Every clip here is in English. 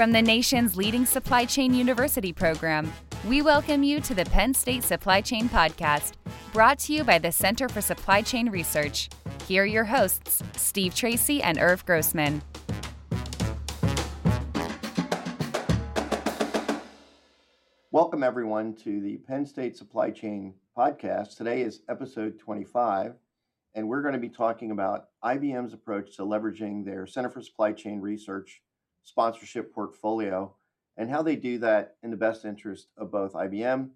From the nation's leading supply chain university program, we welcome you to the Penn State Supply Chain Podcast, brought to you by the Center for Supply Chain Research. Here are your hosts, Steve Tracy and Irv Grossman. Welcome, everyone, to the Penn State Supply Chain Podcast. Today is episode 25, and we're going to be talking about IBM's approach to leveraging their Center for Supply Chain Research sponsorship portfolio and how they do that in the best interest of both IBM,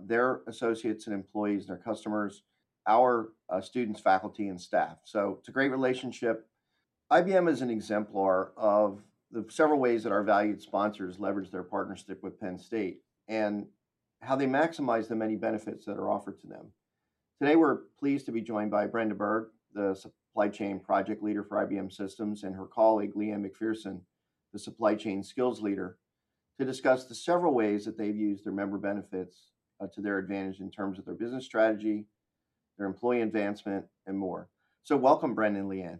their associates and employees, and their customers, our uh, students, faculty, and staff. So it's a great relationship. IBM is an exemplar of the several ways that our valued sponsors leverage their partnership with Penn State and how they maximize the many benefits that are offered to them. Today, we're pleased to be joined by Brenda Berg, the supply chain project leader for IBM Systems, and her colleague, Lianne McPherson, the supply chain skills leader, to discuss the several ways that they've used their member benefits uh, to their advantage in terms of their business strategy, their employee advancement, and more. So, welcome, Brendan Lianne.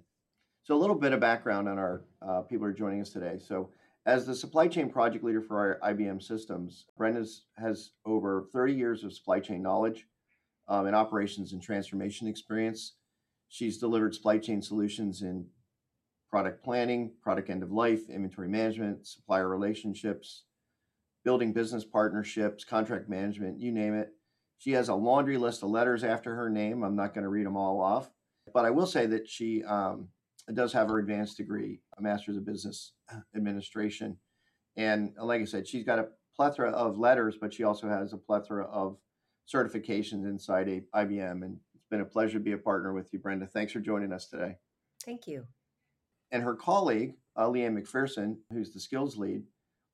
So, a little bit of background on our uh, people who are joining us today. So, as the supply chain project leader for our IBM systems, Brenda has over 30 years of supply chain knowledge um, and operations and transformation experience. She's delivered supply chain solutions in product planning, product end of life, inventory management, supplier relationships, building business partnerships, contract management, you name it. She has a laundry list of letters after her name. I'm not going to read them all off, but I will say that she um, does have her advanced degree, a master's of business administration. And like I said, she's got a plethora of letters, but she also has a plethora of certifications inside IBM. And it's been a pleasure to be a partner with you, Brenda. Thanks for joining us today. Thank you. And her colleague, uh, Lianne McPherson, who's the skills lead,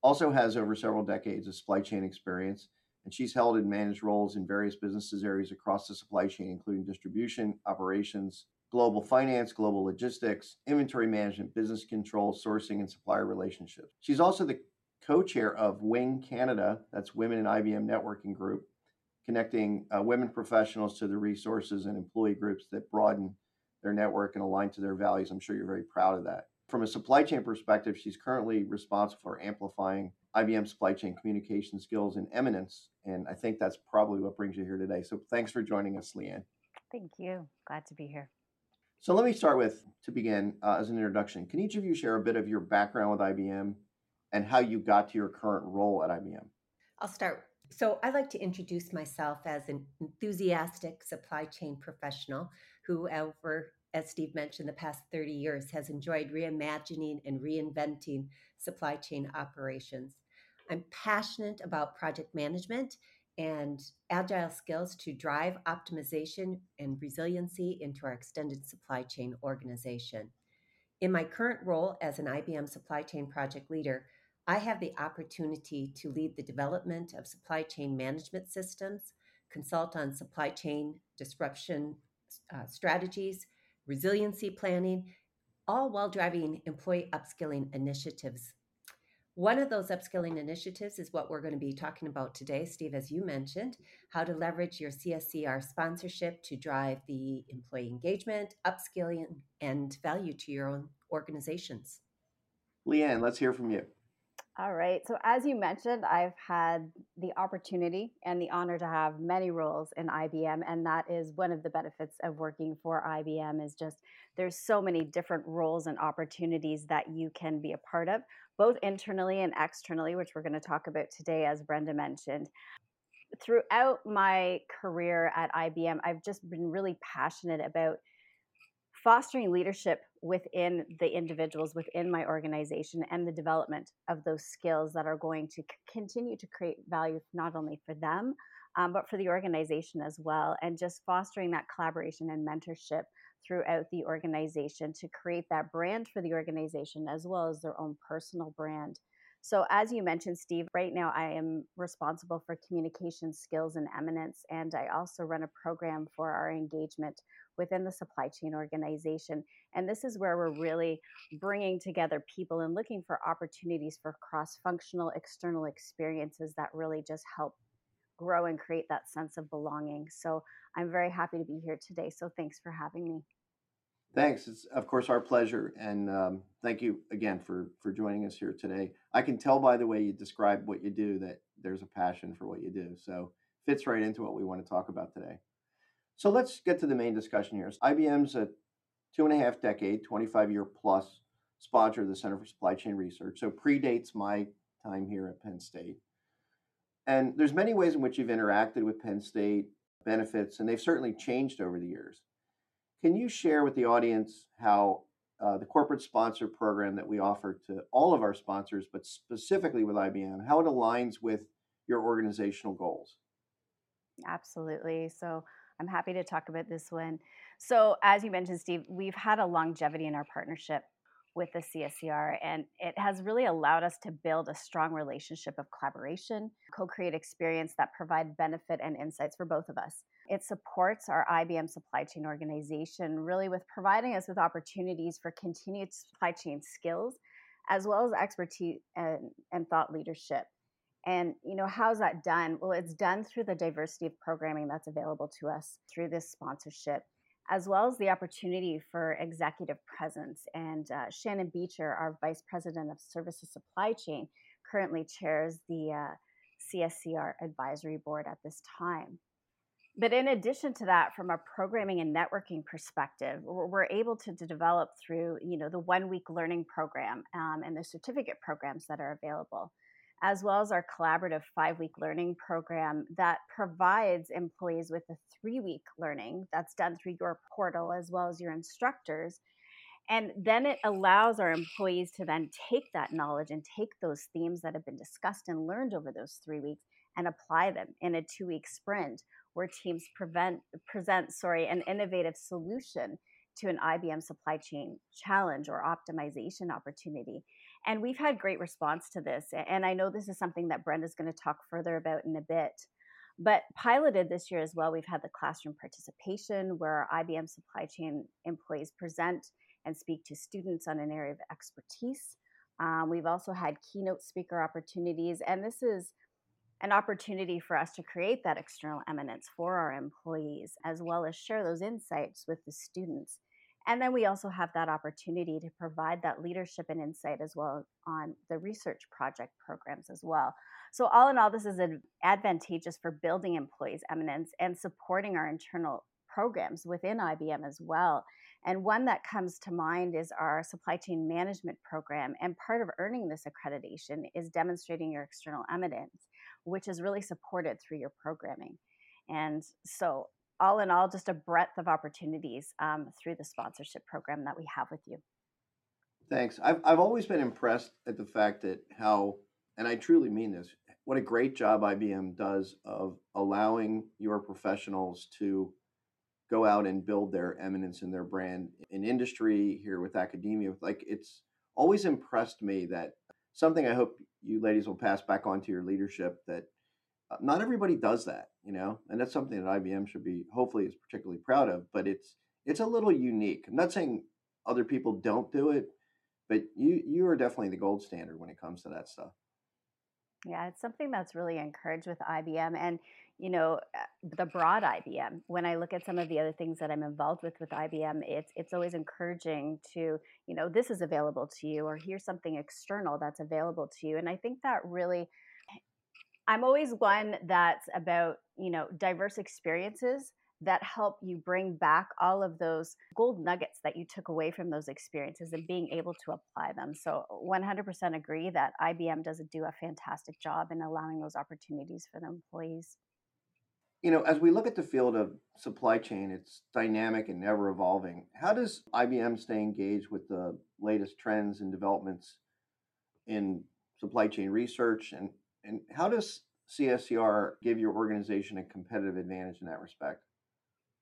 also has over several decades of supply chain experience. And she's held and managed roles in various businesses areas across the supply chain, including distribution, operations, global finance, global logistics, inventory management, business control, sourcing, and supplier relationships. She's also the co chair of WING Canada, that's Women in IBM Networking Group, connecting uh, women professionals to the resources and employee groups that broaden their network and align to their values. I'm sure you're very proud of that. From a supply chain perspective, she's currently responsible for amplifying IBM supply chain communication skills and eminence. And I think that's probably what brings you here today. So thanks for joining us, Lianne. Thank you. Glad to be here. So let me start with, to begin, uh, as an introduction, can each of you share a bit of your background with IBM and how you got to your current role at IBM? I'll start. So I like to introduce myself as an enthusiastic supply chain professional who, over, as Steve mentioned, the past 30 years has enjoyed reimagining and reinventing supply chain operations. I'm passionate about project management and agile skills to drive optimization and resiliency into our extended supply chain organization. In my current role as an IBM supply chain project leader, I have the opportunity to lead the development of supply chain management systems, consult on supply chain disruption uh, strategies, resiliency planning, all while driving employee upskilling initiatives. One of those upskilling initiatives is what we're going to be talking about today, Steve, as you mentioned, how to leverage your CSCR sponsorship to drive the employee engagement, upskilling, and value to your own organizations. Lianne, let's hear from you. All right. So, as you mentioned, I've had the opportunity and the honor to have many roles in IBM, and that is one of the benefits of working for IBM. Is just there's so many different roles and opportunities that you can be a part of, both internally and externally, which we're going to talk about today, as Brenda mentioned. Throughout my career at IBM, I've just been really passionate about fostering leadership within the individuals within my organization and the development of those skills that are going to continue to create value not only for them um, but for the organization as well and just fostering that collaboration and mentorship throughout the organization to create that brand for the organization as well as their own personal brand so, as you mentioned, Steve, right now I am responsible for communication skills and eminence, and I also run a program for our engagement within the supply chain organization. And this is where we're really bringing together people and looking for opportunities for cross functional external experiences that really just help grow and create that sense of belonging. So, I'm very happy to be here today. So, thanks for having me. Thanks. It's of course our pleasure, and um, thank you again for for joining us here today. I can tell by the way you describe what you do that there's a passion for what you do. So fits right into what we want to talk about today. So let's get to the main discussion here. IBM's a two and a half decade, 25 year plus sponsor of the Center for Supply Chain Research. So predates my time here at Penn State. And there's many ways in which you've interacted with Penn State benefits, and they've certainly changed over the years. Can you share with the audience how uh, the corporate sponsor program that we offer to all of our sponsors, but specifically with IBM, how it aligns with your organizational goals? Absolutely. So I'm happy to talk about this one. So, as you mentioned, Steve, we've had a longevity in our partnership with the CSCR, and it has really allowed us to build a strong relationship of collaboration, co create experience that provide benefit and insights for both of us. It supports our IBM supply chain organization, really with providing us with opportunities for continued supply chain skills, as well as expertise and, and thought leadership. And you know, how's that done? Well, it's done through the diversity of programming that's available to us through this sponsorship as well as the opportunity for executive presence. And uh, Shannon Beecher, our Vice President of Services Supply Chain, currently chairs the uh, CSCR Advisory Board at this time. But in addition to that, from a programming and networking perspective, we're able to, to develop through you know the one week learning program um, and the certificate programs that are available as well as our collaborative five week learning program that provides employees with a three week learning that's done through your portal as well as your instructors. And then it allows our employees to then take that knowledge and take those themes that have been discussed and learned over those three weeks and apply them in a two week sprint where teams prevent, present sorry, an innovative solution to an IBM supply chain challenge or optimization opportunity. And we've had great response to this. And I know this is something that Brenda's going to talk further about in a bit. But piloted this year as well, we've had the classroom participation where IBM supply chain employees present and speak to students on an area of expertise. Um, we've also had keynote speaker opportunities, and this is an opportunity for us to create that external eminence for our employees, as well as share those insights with the students. And then we also have that opportunity to provide that leadership and insight as well on the research project programs as well. So, all in all, this is advantageous for building employees' eminence and supporting our internal programs within IBM as well. And one that comes to mind is our supply chain management program. And part of earning this accreditation is demonstrating your external eminence, which is really supported through your programming. And so all in all, just a breadth of opportunities um, through the sponsorship program that we have with you. Thanks. I've, I've always been impressed at the fact that how, and I truly mean this, what a great job IBM does of allowing your professionals to go out and build their eminence in their brand in industry here with academia. Like it's always impressed me that something I hope you ladies will pass back on to your leadership that uh, not everybody does that, you know, and that's something that IBM should be hopefully is particularly proud of. But it's it's a little unique. I'm not saying other people don't do it, but you you are definitely the gold standard when it comes to that stuff. Yeah, it's something that's really encouraged with IBM and you know uh, the broad IBM. When I look at some of the other things that I'm involved with with IBM, it's it's always encouraging to you know this is available to you or here's something external that's available to you, and I think that really I'm always one that's about, you know, diverse experiences that help you bring back all of those gold nuggets that you took away from those experiences and being able to apply them. So 100% agree that IBM does do a fantastic job in allowing those opportunities for the employees. You know, as we look at the field of supply chain, it's dynamic and ever evolving. How does IBM stay engaged with the latest trends and developments in supply chain research and and how does CSCR give your organization a competitive advantage in that respect?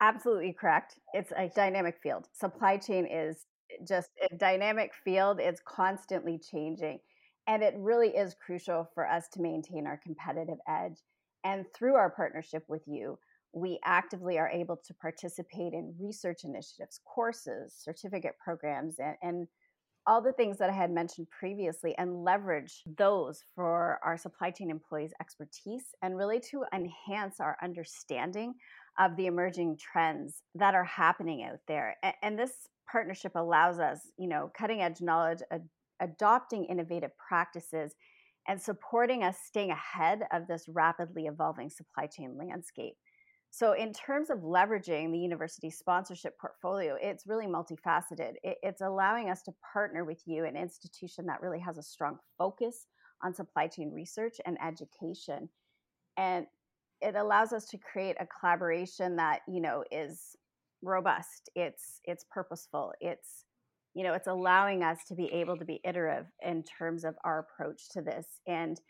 Absolutely correct. It's a dynamic field. Supply chain is just a dynamic field, it's constantly changing. And it really is crucial for us to maintain our competitive edge. And through our partnership with you, we actively are able to participate in research initiatives, courses, certificate programs, and, and all the things that I had mentioned previously and leverage those for our supply chain employees' expertise and really to enhance our understanding of the emerging trends that are happening out there. And, this partnership allows us, you know, cutting edge knowledge, ad- adopting innovative practices, and supporting us staying ahead of this rapidly evolving supply chain landscape. So, in terms of leveraging the university sponsorship portfolio, it's really multifaceted. It, it's allowing us to partner with you, an institution that really has a strong focus on supply chain research and education. And it allows us to create a collaboration that, you know, is robust, it's it's purposeful, it's you know, it's allowing us to be able to be iterative in terms of our approach to this. And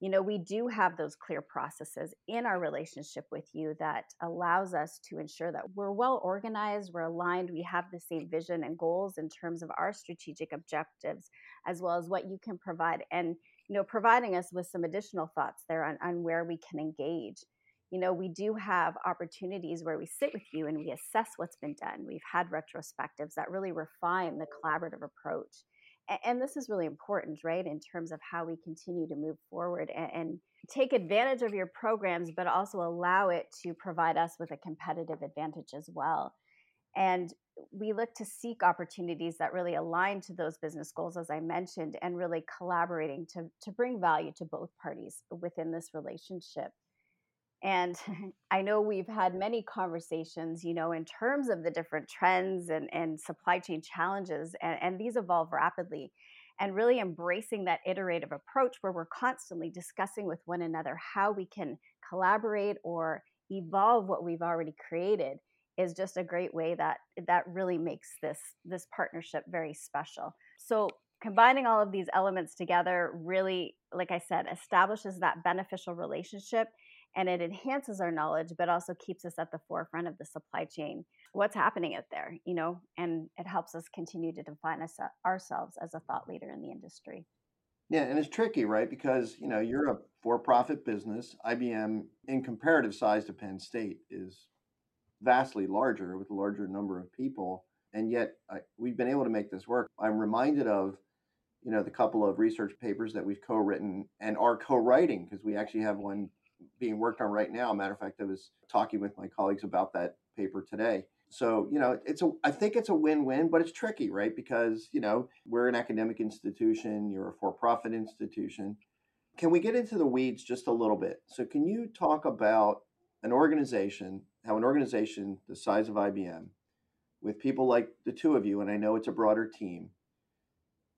you know, we do have those clear processes in our relationship with you that allows us to ensure that we're well organized, we're aligned, we have the same vision and goals in terms of our strategic objectives, as well as what you can provide. And, you know, providing us with some additional thoughts there on, on where we can engage. You know, we do have opportunities where we sit with you and we assess what's been done. We've had retrospectives that really refine the collaborative approach and this is really important right in terms of how we continue to move forward and, take advantage of your programs but also allow it to provide us with a competitive advantage as well. And we look to seek opportunities that really align to those business goals as i mentioned and really collaborating to, to bring value to both parties within this relationship and I know we've had many conversations, you know, in terms of the different trends and, and supply chain challenges, and, and these evolve rapidly. And really embracing that iterative approach where we're constantly discussing with one another how we can collaborate or evolve what we've already created is just a great way that that really makes this this partnership very special. So combining all of these elements together really like I said establishes that beneficial relationship and it enhances our knowledge but also keeps us at the forefront of the supply chain what's happening out there you know and it helps us continue to define us, uh, ourselves as a thought leader in the industry. Yeah and it's tricky right? Because you know you're a for-profit business. Ibm in comparative size to penn state is vastly larger with a larger number of people and yet I, we've been able to make this work. I'm reminded of you know the couple of research papers that we've co-written and are co-writing because we actually have one being worked on right now. Matter of fact, I was talking with my colleagues about that paper today. So, you know, it's a I think it's a win-win, but it's tricky, right? Because, you know, we're an academic institution, you're a for-profit institution. Can we get into the weeds just a little bit? So, can you talk about an organization, how an organization the size of IBM with people like the two of you and I know it's a broader team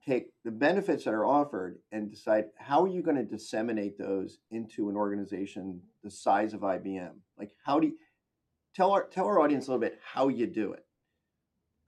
take the benefits that are offered and decide how are you going to disseminate those into an organization the size of IBM? Like how do you tell our tell our audience a little bit how you do it?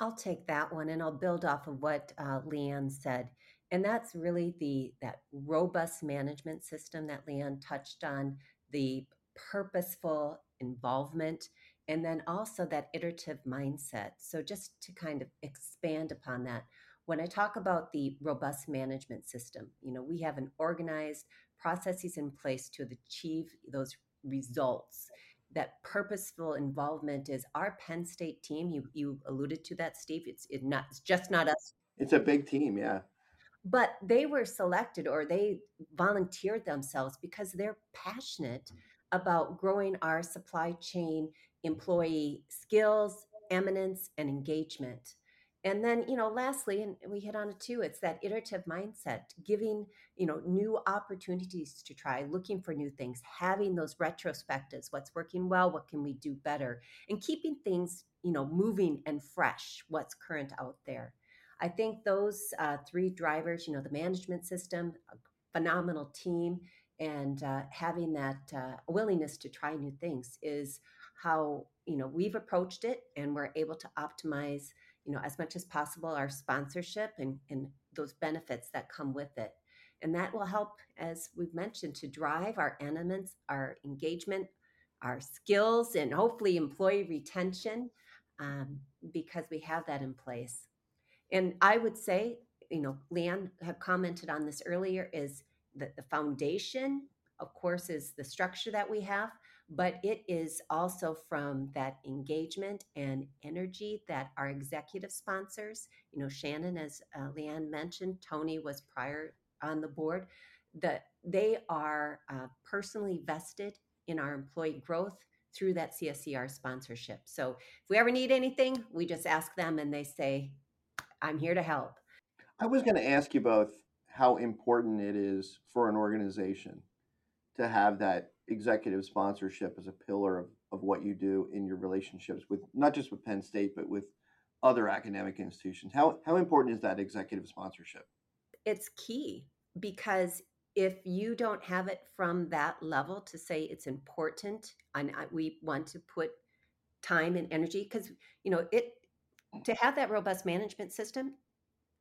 I'll take that one and I'll build off of what uh, Lianne said. And that's really the that robust management system that Lianne touched on, the purposeful involvement, and then also that iterative mindset. So just to kind of expand upon that, when I talk about the robust management system, you know, we have an organized processes in place to achieve those results. That purposeful involvement is our Penn State team. You you alluded to that, Steve. It's it not it's just not us. It's a big team, yeah. But they were selected or they volunteered themselves because they're passionate mm. about growing our supply chain employee skills, eminence, and engagement and then you know lastly and we hit on it too it's that iterative mindset giving you know new opportunities to try looking for new things having those retrospectives what's working well what can we do better and keeping things you know moving and fresh what's current out there. I think those uh, three drivers you know the management system phenomenal team and uh, having that uh, willingness to try new things is how you know we've approached it and we're able to optimize you know as much as possible our sponsorship and, and those benefits that come with it. And that will help as we've mentioned to drive our elements our engagement our skills and hopefully employee retention um, because we have that in place. And i would say you know lianne had commented on this earlier is that the foundation of course is the structure that we have but it is also from that engagement and energy that our executive sponsors, you know, Shannon, as uh, Lianne mentioned, Tony was prior on the board, that they are uh, personally vested in our employee growth through that CSCR sponsorship. So if we ever need anything, we just ask them and they say, I'm here to help. I was going to ask you both how important it is for an organization to have that executive sponsorship as a pillar of, of what you do in your relationships with not just with Penn State, but with other academic institutions. How, how important is that executive sponsorship? It's key because if you don't have it from that level to say it's important and we want to put time and energy because you know it to have that robust management system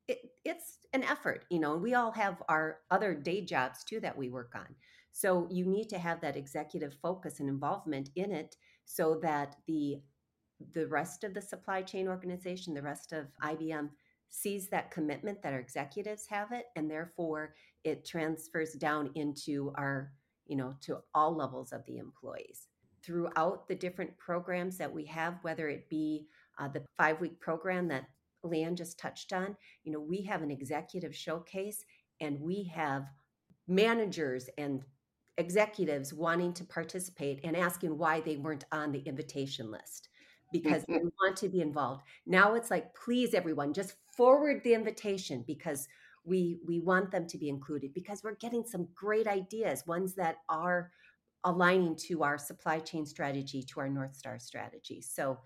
it, it's an effort you know and we all have our other day jobs too that we work on so you need to have that executive focus and involvement in it so that the the rest of the supply chain organization the rest of ibm sees that commitment that our executives have it and therefore it transfers down into our you know to all levels of the employees. Throughout the different programs that we have whether it be uh, the five week program that lianne just touched on you know we have an executive showcase and we have managers and executives wanting to participate and asking why they weren't on the invitation list because they mm-hmm. want to be involved. Now it's like please everyone just forward the invitation because we we want them to be included because we're getting some great ideas ones that are aligning to our supply chain strategy to our north star strategy. So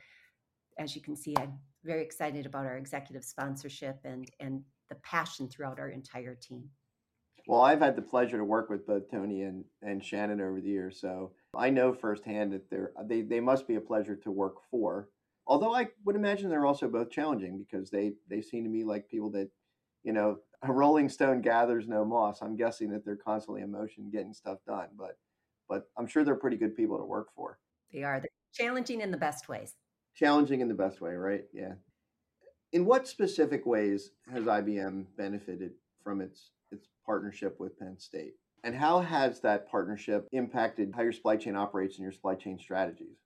as you can see i'm very excited about our executive sponsorship and and the passion throughout our entire team well i've had the pleasure to work with both tony and and shannon over the years so i know firsthand that they're they, they must be a pleasure to work for although i would imagine they're also both challenging because they they seem to me like people that you know a rolling stone gathers no moss. I'm guessing that they're constantly in motion getting stuff done, but but I'm sure they're pretty good people to work for. They are. They're challenging in the best ways. Challenging in the best way, right? Yeah. In what specific ways has IBM benefited from its its partnership with Penn State? And how has that partnership impacted how your supply chain operates and your supply chain strategies?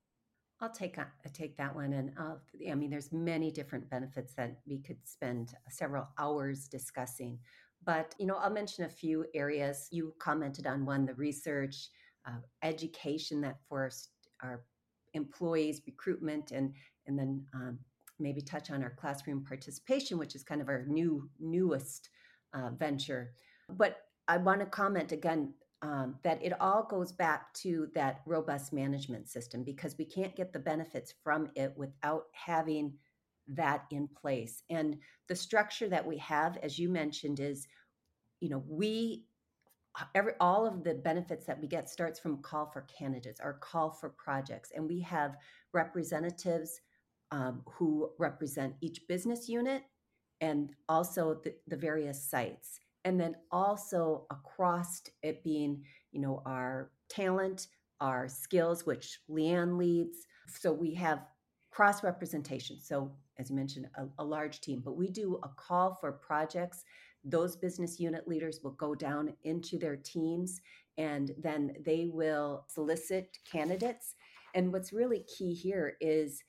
I'll take a, take that one, and uh, I mean, there's many different benefits that we could spend several hours discussing. But you know, I'll mention a few areas. You commented on one: the research, uh, education that for our employees, recruitment, and and then um, maybe touch on our classroom participation, which is kind of our new newest uh, venture. But I want to comment again um, that it all goes back to that robust management system because we can't get the benefits from it without having that in place. And the structure that we have, as you mentioned, is you know we every all of the benefits that we get starts from call for candidates or call for projects and we have representatives um, who represent each business unit and also the, the various sites and then also across it being you know our talent our skills which lianne leads. So we have cross representation so as you mentioned a, a, large team but we do a call for projects. Those business unit leaders will go down into their teams and then they will solicit candidates. And what's really key here is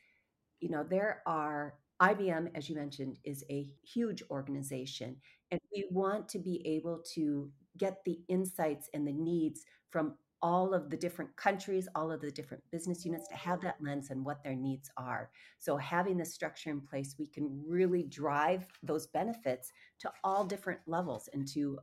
you know there are IBM, as you mentioned, is a huge organization, and we want to be able to get the insights and the needs from all of the different countries, all of the different business units to have that lens and what their needs are. So, having the structure in place, we can really drive those benefits to all different levels and to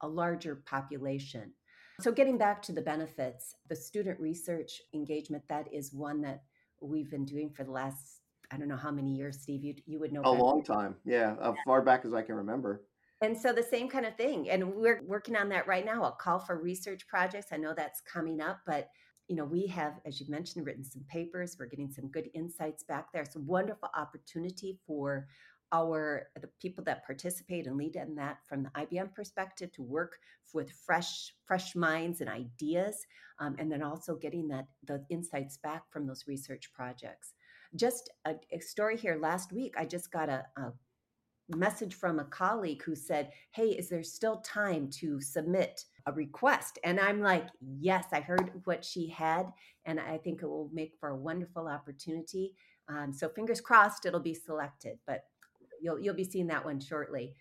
a larger population. So, getting back to the benefits, the student research engagement, that is one that we've been doing for the last I don't know how many years, Steve. You you would know a long time, yeah, uh, as far back as I can remember. And so the same kind of thing, and we're working on that right now. A call for research projects. I know that's coming up, but you know we have, as you mentioned, written some papers. We're getting some good insights back there. It's a wonderful opportunity for our the people that participate and lead in that from the IBM perspective to work with fresh fresh minds and ideas, um, and then also getting that the insights back from those research projects just a, a story here last week, I just got a, a message from a colleague who said, Hey, is there still time to submit a request. And I'm like, yes, I heard what she had, and I think it will make for a wonderful opportunity. Um, so fingers crossed, it'll be selected, but you'll you'll be seeing that one shortly.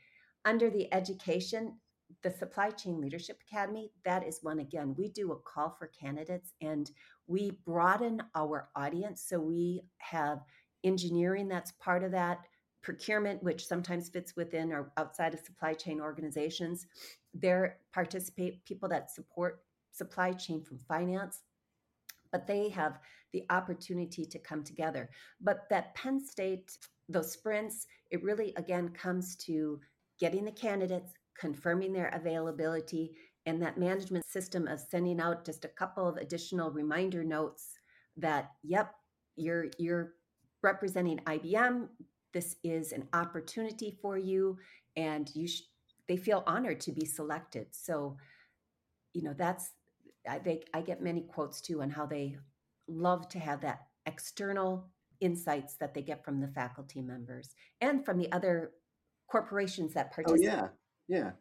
Under the education, the Supply Chain Leadership Academy, that is one again. We do a call for candidates and we broaden our audience. So we have engineering that's part of that, procurement, which sometimes fits within or outside of supply chain organizations. There participate people that support supply chain from finance, but they have the opportunity to come together. But that Penn State, those sprints, it really again comes to getting the candidates, confirming their availability, and that management system of sending out just a couple of additional reminder notes that, yep, you're you're representing IBM. This is an opportunity for you, and you sh- they feel honored to be selected. So, you know, that's I, they, I get many quotes too on how they love to have that external insights that they get from the faculty members and from the other corporations that participate. Oh participate. yeah, yeah.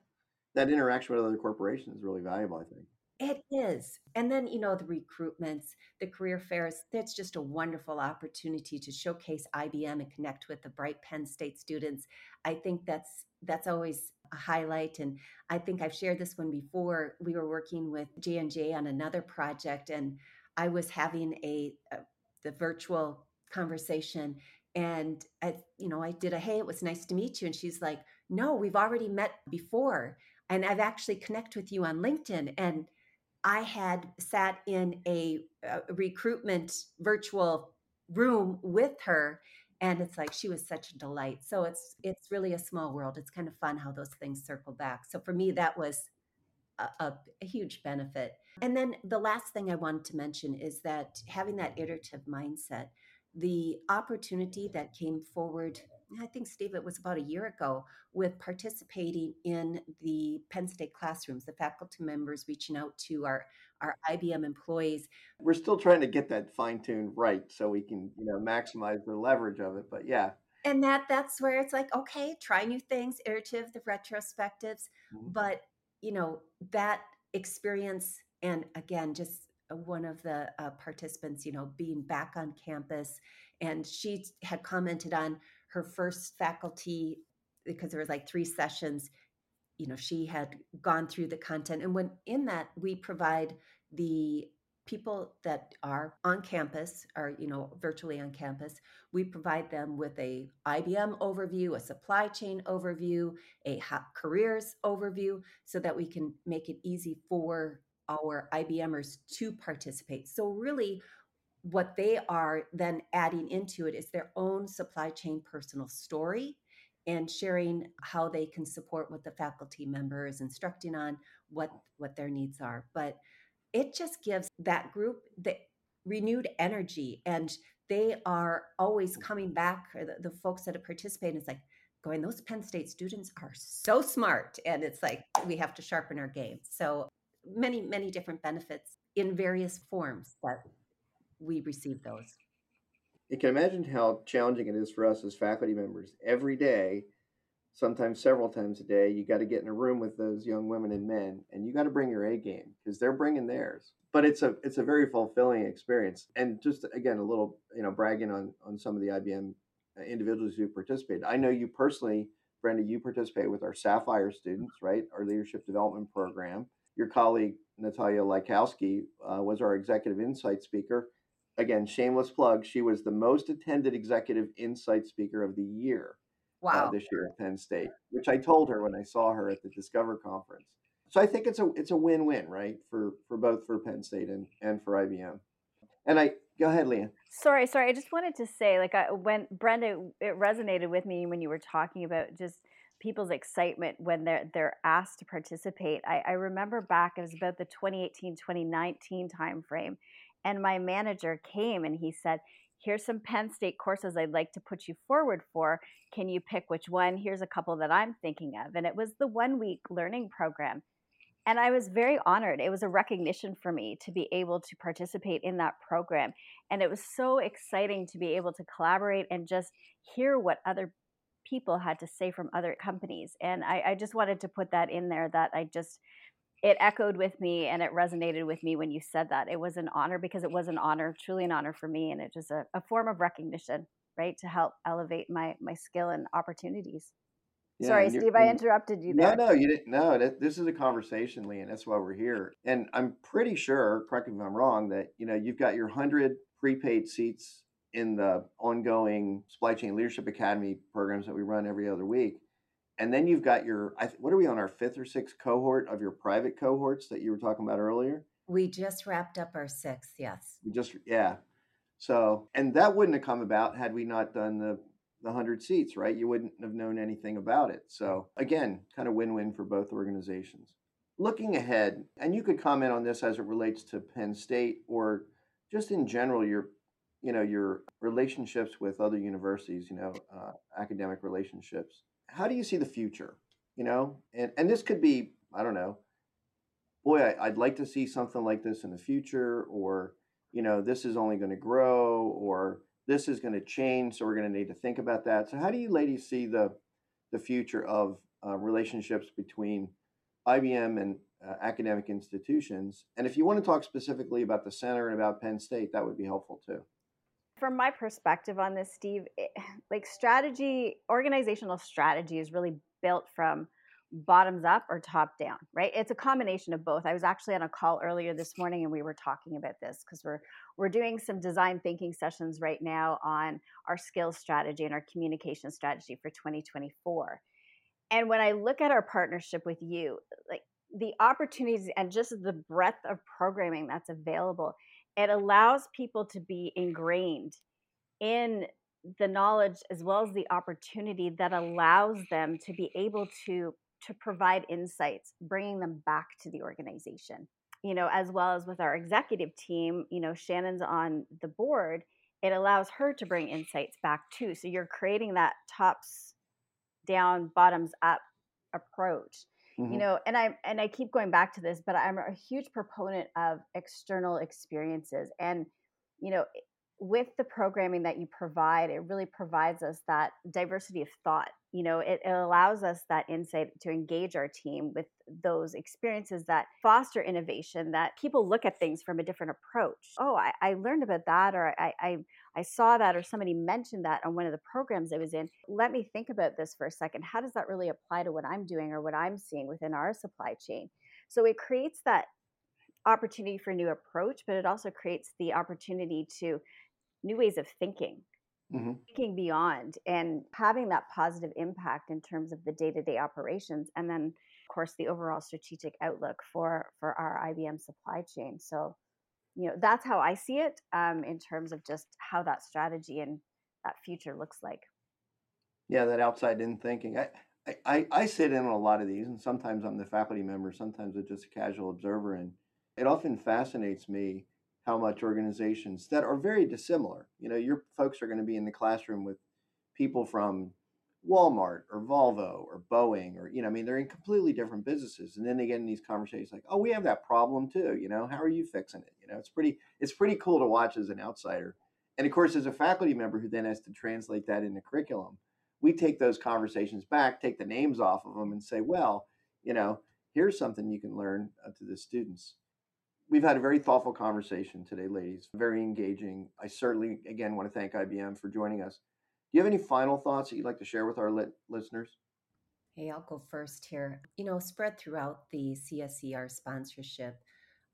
That interaction with other corporations is really valuable, I think. It is. And then, you know, the recruitments, the career fairs, that's just a wonderful opportunity to showcase IBM and connect with the bright Penn State students. I think that's that's always a highlight and I think I've shared this one before. We were working with J&J on another project and I was having a, a the virtual conversation and I you know, I did a hey, it was nice to meet you and she's like, "No, we've already met before." And I've actually connected with you on LinkedIn and I had sat in a, a recruitment virtual room with her and it's like she was such a delight. So it's it's really a small world. It's kind of fun how those things circle back. So for me that was a, a, a huge benefit. And then the last thing I wanted to mention is that having that iterative mindset, the opportunity that came forward I think, Steve, it was about a year ago with participating in the Penn State classrooms, the faculty members reaching out to our, our IBM employees. We're still trying to get that fine tuned right so we can, you know, maximize the leverage of it. But yeah. And that that's where it's like, okay, try new things, iterative, the retrospectives. Mhm. But, you know, that experience, and again, just one of the uh, participants, you know, being back on campus, and she had commented on her first faculty because there was like three sessions you know she had gone through the content and when in that we provide the people that are on campus or you know virtually on campus we provide them with a ibm overview a supply chain overview a ho- careers overview so that we can make it easy for our ibmers to participate. So really what they are then adding into it is their own supply chain personal story and sharing how they can support what the faculty member is instructing on what what their needs are. But it just gives that group the renewed energy and they are always mm. coming back or the, the folks that have participated it's like going those penn state students are so smart and it's like we have to sharpen our game. So many many different benefits in various forms that we receive those. You can imagine how challenging it is for us as faculty members. Every day, sometimes several times a day, you got to get in a room with those young women and men, and you got to bring your A game because they're bringing theirs. But it's a it's a very fulfilling experience, and just again a little you know bragging on on some of the IBM uh, individuals who participated. I know you personally, Brenda. You participate with our Sapphire students, right? Our leadership development program. Your colleague Natalia Lykowski uh, was our executive insight speaker again, shameless plug, she was the most attended executive insight speaker of the year uh, this year at Penn State, which I told her when I saw her at the Discover conference. So I think it's a it's a win-win, right, for for both for Penn State and and for IBM. And I go ahead, Lianne. Sorry, sorry. I just wanted to say, like, I, when Brenda, it resonated with me when you were talking about just people's excitement when they're they're asked to participate. I, I remember back it was about the 2018 2019 timeframe, and my manager came and he said, "Here's some Penn State courses I'd like to put you forward for. Can you pick which one? Here's a couple that I'm thinking of." And it was the one week learning program. And I was very honored. It was a recognition for me to be able to participate in that program. And it was so exciting to be able to collaborate and just hear what other people had to say from other companies. And I, I just wanted to put that in there that I just, it echoed with me and it resonated with me when you said that. It was an honor because it was an honor, truly an honor for me. And it just a, a form of recognition, right? To help elevate my my skill and opportunities. Yeah, Sorry, Steve, I interrupted you there. No, no, you didn't. No, that, this is a conversation, Lee, and that's why we're here. And I'm pretty sure, correct me if I'm wrong, that you know you've got your hundred prepaid seats in the ongoing supply chain leadership academy programs that we run every other week and then you've got your what are we on our fifth or sixth cohort of your private cohorts that you were talking about earlier? We just wrapped up our sixth yes. We just yeah. So and that wouldn't have come about had we not done the the 100 seats right? You wouldn't have known anything about it. So again kind of win-win for both organizations. Looking ahead and you could comment on this as it relates to penn state or just in general your you know your relationships with other universities you know uh, academic relationships how do you see the future? You know, and and this could be I don't know. Boy, I, I'd like to see something like this in the future, or you know, this is only going to grow, or this is going to change, so we're going to need to think about that. So, how do you ladies see the the future of uh, relationships between IBM and uh, academic institutions? And if you want to talk specifically about the center and about Penn State, that would be helpful too from my perspective on this, Steve, it, like strategy, organizational strategy is really built from bottoms up or top down, right? It's a combination of both. I was actually on a call earlier this morning and we were talking about this because we're we're doing some design thinking sessions right now on our skills strategy and our communication strategy for 2024. And when I look at our partnership with you, like the opportunities and just the breadth of programming that's available it allows people to be ingrained in the knowledge as well as the opportunity that allows them to be able to to provide insights bringing them back to the organization. You know as well as with our executive team you know shannon's on the board it allows her to bring insights back too. So you're creating that tops down bottoms up approach mm-hmm. you know and i and i keep going back to this but i'm a huge proponent of external experiences and you know with the programming that you provide it really provides us that diversity of thought you know it, it, allows us that insight to engage our team with those experiences that foster innovation that people look at things from a different approach oh i, I learned about that or I, I i saw that or somebody mentioned that on one of the programs i was in let me think about this for a second. How does that really apply to what i'm doing or what i'm seeing within our supply chain? So it creates that opportunity for new approach but it also creates the opportunity to new ways of thinking. Mm-hmm. thinking beyond and having that positive impact in terms of the day-to-day operations and then of course the overall strategic outlook for for our ibm supply chain. So you know that's how i see it um, in terms of just how that strategy and that future looks like yeah that outside in thinking i I, I sit in on a lot of these, and sometimes I'm the faculty member, sometimes I'm just a casual observer, and it often fascinates me how much organizations that are very dissimilar. You know, your folks are going to be in the classroom with people from Walmart or Volvo or Boeing or you know, I mean, they're in completely different businesses, and then they get in these conversations like, "Oh, we have that problem too." You know, how are you fixing it? You know, it's pretty it's pretty cool to watch as an outsider, and of course, as a faculty member who then has to translate that into curriculum, we take those conversations back, take the names off of them, and say, "Well, you know, here's something you can learn uh, to the students." We've had a very thoughtful conversation today, ladies. Very engaging. I certainly, again, want to thank IBM for joining us. Do you have any final thoughts that you'd like to share with our listeners? Hey, I'll go first here. You know, spread throughout the CSCR sponsorship,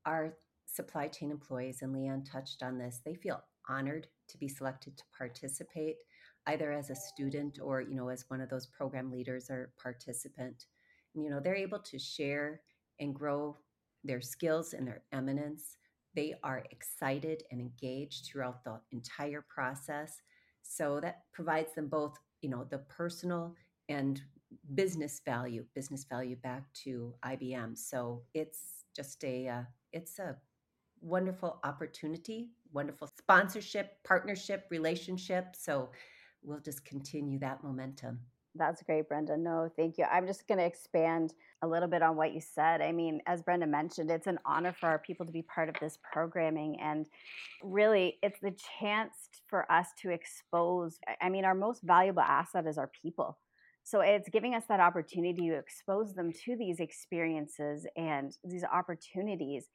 our supply chain employees, and Lianne touched on this, they feel honored to be selected to participate either as a student or, you know, as one of those program leaders or participant. And, you know, they're able to share and grow their skills and their eminence. They are excited and engaged throughout the entire process. So that provides them both, you know, the personal and business value, business value back to IBM. So it's just a, uh, it's a wonderful opportunity, wonderful sponsorship, partnership, relationship. So we'll just continue that momentum. That's great, Brenda. No, thank you. I'm just going to expand a little bit on what you said. I mean, as Brenda mentioned, it's an honor for our people to be part of this programming. And really, it's the chance for us to expose. I mean, our most valuable asset is our people. So it's giving us that opportunity to expose them to these experiences and these opportunities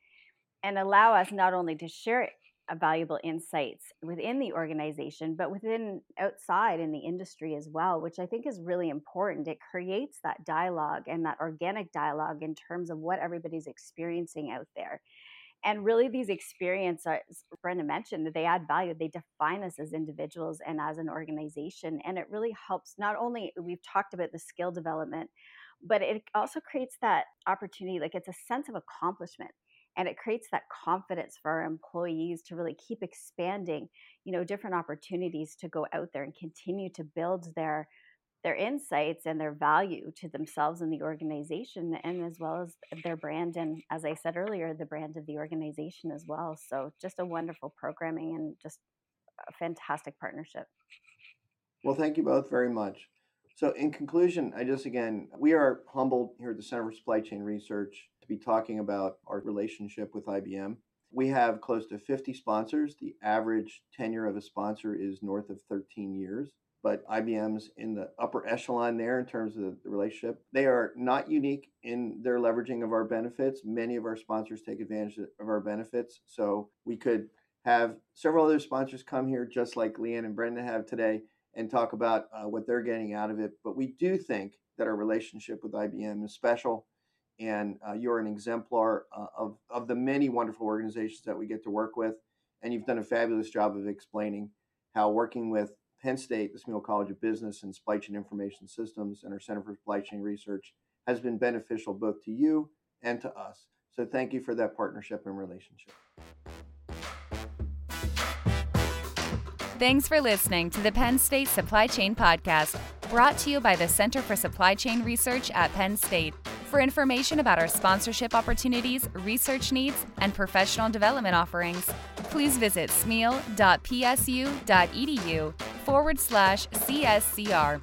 and allow us not only to share valuable insights within the organization, but within outside in the industry as well, which I think is really important. It creates that dialogue and that organic dialogue in terms of what everybody's experiencing out there. And really, these experiences, Brenda mentioned, that they add value. They define us as individuals and as an organization. And it really helps not only, we've talked about the skill development, but it also creates that opportunity, like it's a sense of accomplishment and it creates that confidence for our employees to really keep expanding you know different opportunities to go out there and continue to build their their insights and their value to themselves and the organization and as well as their brand and as i said earlier the brand of the organization as well. So just a wonderful programming and just a fantastic partnership. Well thank you both very much. So in conclusion i just again we are humbled here at the center for supply chain research be talking about our relationship with IBM. We have close to 50 sponsors. The average tenure of a sponsor is north of 13 years, but IBM's in the upper echelon there in terms of the relationship. They are not unique in their leveraging of our benefits. Many of our sponsors take advantage of our benefits. So we could have several other sponsors come here, just like Lianne and Brenda have today, and talk about uh, what they're getting out of it. But we do think that our relationship with IBM is special and uh, you're an exemplar uh, of, of the many wonderful organizations that we get to work with. And you've done a fabulous job of explaining how working with Penn State, the Smeal College of Business and Supply Chain Information Systems, and our Center for Supply Chain Research has been beneficial both to you and to us. So thank you for that partnership and relationship. Thanks for listening to the Penn State Supply Chain Podcast, brought to you by the Center for Supply Chain Research at Penn State. For information about our sponsorship opportunities, research needs, and professional development offerings, please visit smeal.psu.edu forward slash CSCR.